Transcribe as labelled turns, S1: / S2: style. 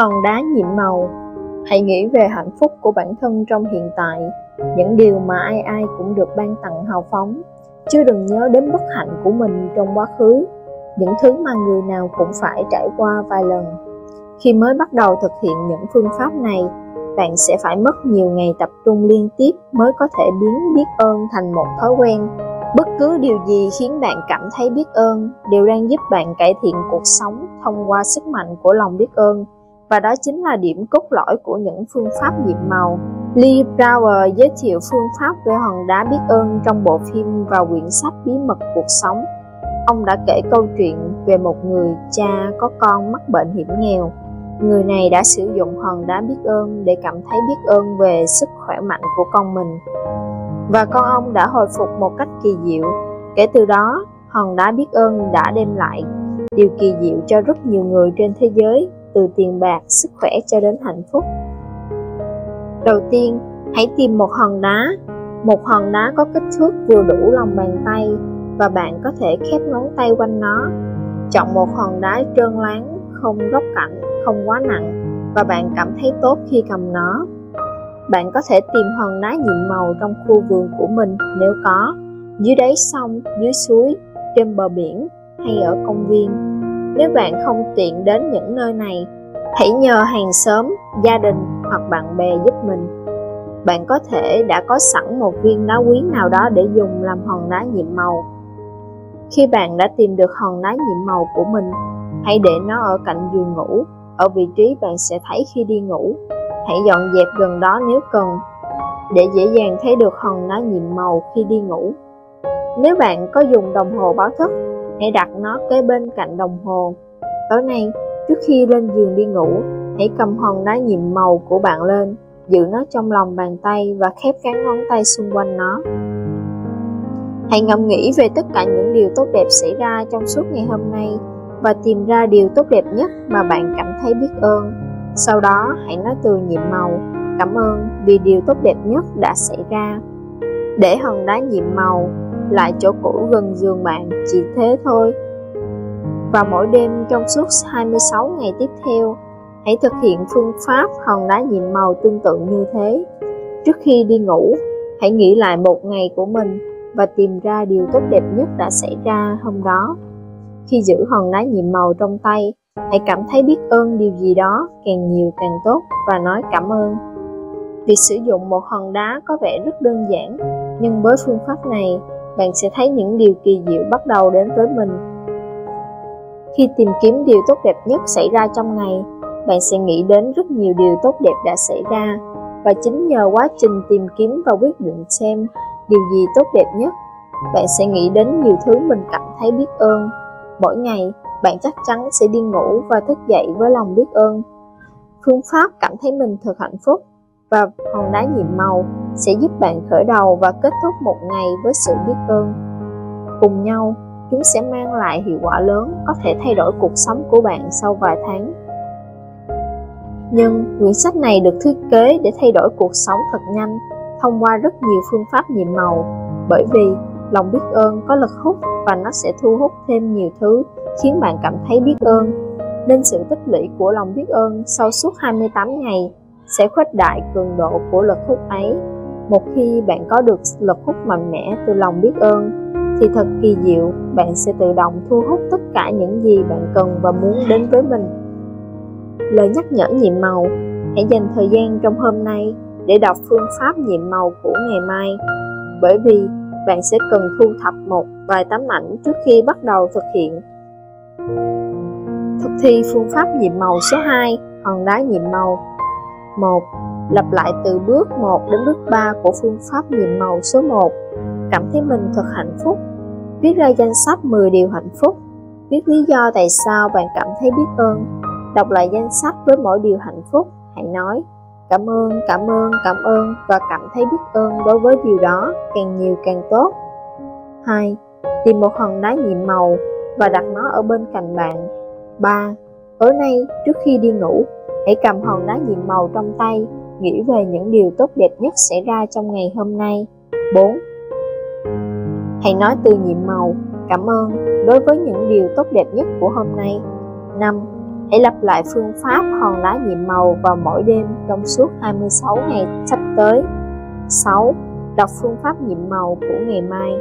S1: hòn đá nhiệm màu. Hãy nghĩ về hạnh phúc của bản thân trong hiện tại, Những điều mà ai ai cũng được ban tặng hào phóng. Chứ đừng nhớ đến bất hạnh của mình trong quá khứ, Những thứ mà người nào cũng phải trải qua vài lần. Khi mới bắt đầu thực hiện những phương pháp này, Bạn sẽ phải mất nhiều ngày tập trung liên tiếp mới có thể biến biết ơn thành một thói quen. Bất cứ điều gì khiến bạn cảm thấy biết ơn đều đang giúp bạn cải thiện cuộc sống thông qua sức mạnh của lòng biết ơn và đó chính là điểm cốt lõi của những phương pháp nhiệm màu. Lee Brower giới thiệu phương pháp về hòn đá biết ơn trong bộ phim và quyển sách Bí mật cuộc sống. Ông đã kể câu chuyện về một người cha có con mắc bệnh hiểm nghèo. Người này đã sử dụng hòn đá biết ơn để cảm thấy biết ơn về sức khỏe mạnh của con mình và con ông đã hồi phục một cách kỳ diệu. Kể từ đó, hòn đá biết ơn đã đem lại điều kỳ diệu cho rất nhiều người trên thế giới, từ tiền bạc, sức khỏe cho đến hạnh phúc. Đầu tiên, hãy tìm một hòn đá. Một hòn đá có kích thước vừa đủ lòng bàn tay và bạn có thể khép ngón tay quanh nó. Chọn một hòn đá trơn láng, không góc cạnh, không quá nặng và bạn cảm thấy tốt khi cầm nó bạn có thể tìm hòn đá nhiệm màu trong khu vườn của mình nếu có, dưới đáy sông, dưới suối, trên bờ biển hay ở công viên. Nếu bạn không tiện đến những nơi này, hãy nhờ hàng xóm, gia đình hoặc bạn bè giúp mình. Bạn có thể đã có sẵn một viên đá quý nào đó để dùng làm hòn đá nhiệm màu. Khi bạn đã tìm được hòn đá nhiệm màu của mình, hãy để nó ở cạnh giường ngủ, ở vị trí bạn sẽ thấy khi đi ngủ hãy dọn dẹp gần đó nếu cần để dễ dàng thấy được hòn đá nhiệm màu khi đi ngủ. Nếu bạn có dùng đồng hồ báo thức, hãy đặt nó kế bên cạnh đồng hồ. Tối nay, trước khi lên giường đi ngủ, hãy cầm hòn đá nhiệm màu của bạn lên, giữ nó trong lòng bàn tay và khép cán ngón tay xung quanh nó. Hãy ngẫm nghĩ về tất cả những điều tốt đẹp xảy ra trong suốt ngày hôm nay và tìm ra điều tốt đẹp nhất mà bạn cảm thấy biết ơn sau đó hãy nói từ nhiệm màu, cảm ơn vì điều tốt đẹp nhất đã xảy ra. Để hòn đá nhiệm màu lại chỗ cũ gần giường bạn chỉ thế thôi. Và mỗi đêm trong suốt 26 ngày tiếp theo, hãy thực hiện phương pháp hòn đá nhiệm màu tương tự như thế. Trước khi đi ngủ, hãy nghĩ lại một ngày của mình và tìm ra điều tốt đẹp nhất đã xảy ra hôm đó. Khi giữ hòn đá nhiệm màu trong tay, hãy cảm thấy biết ơn điều gì đó càng nhiều càng tốt và nói cảm ơn việc sử dụng một hòn đá có vẻ rất đơn giản nhưng với phương pháp này bạn sẽ thấy những điều kỳ diệu bắt đầu đến với mình. Khi tìm kiếm điều tốt đẹp nhất xảy ra trong ngày, bạn sẽ nghĩ đến rất nhiều điều tốt đẹp đã xảy ra. Và chính nhờ quá trình tìm kiếm và quyết định xem điều gì tốt đẹp nhất, bạn sẽ nghĩ đến nhiều thứ mình cảm thấy biết ơn. Mỗi ngày, bạn chắc chắn sẽ đi ngủ và thức dậy với lòng biết ơn. Phương pháp cảm thấy mình thật hạnh phúc và hòn đá nhiệm màu sẽ giúp bạn khởi đầu và kết thúc một ngày với sự biết ơn. Cùng nhau, chúng sẽ mang lại hiệu quả lớn có thể thay đổi cuộc sống của bạn sau vài tháng. Nhưng quyển sách này được thiết kế để thay đổi cuộc sống thật nhanh thông qua rất nhiều phương pháp nhiệm màu bởi vì lòng biết ơn có lực hút và nó sẽ thu hút thêm nhiều thứ khiến bạn cảm thấy biết ơn nên sự tích lũy của lòng biết ơn sau suốt 28 ngày sẽ khuếch đại cường độ của lực hút ấy. Một khi bạn có được lực hút mạnh mẽ từ lòng biết ơn thì thật kỳ diệu bạn sẽ tự động thu hút tất cả những gì bạn cần và muốn đến với mình. Lời nhắc nhở nhiệm màu hãy dành thời gian trong hôm nay để đọc phương pháp nhiệm màu của ngày mai bởi vì bạn sẽ cần thu thập một vài tấm ảnh trước khi bắt đầu thực hiện. Thực thi phương pháp nhiệm màu số 2, hòn đá nhiệm màu. 1. Lặp lại từ bước 1 đến bước 3 của phương pháp nhiệm màu số 1 Cảm thấy mình thật hạnh phúc Viết ra danh sách 10 điều hạnh phúc Viết lý do tại sao bạn cảm thấy biết ơn Đọc lại danh sách với mỗi điều hạnh phúc Hãy nói Cảm ơn, cảm ơn, cảm ơn và cảm thấy biết ơn đối với điều đó càng nhiều càng tốt 2. Tìm một hòn đá nhiệm màu và đặt nó ở bên cạnh bạn 3. Tối nay, trước khi đi ngủ, hãy cầm hòn đá nhiệm màu trong tay, nghĩ về những điều tốt đẹp nhất xảy ra trong ngày hôm nay. 4. Hãy nói từ nhiệm màu, cảm ơn đối với những điều tốt đẹp nhất của hôm nay. 5. Hãy lặp lại phương pháp hòn lá nhiệm màu vào mỗi đêm trong suốt 26 ngày sắp tới. 6. Đọc phương pháp nhiệm màu của ngày mai.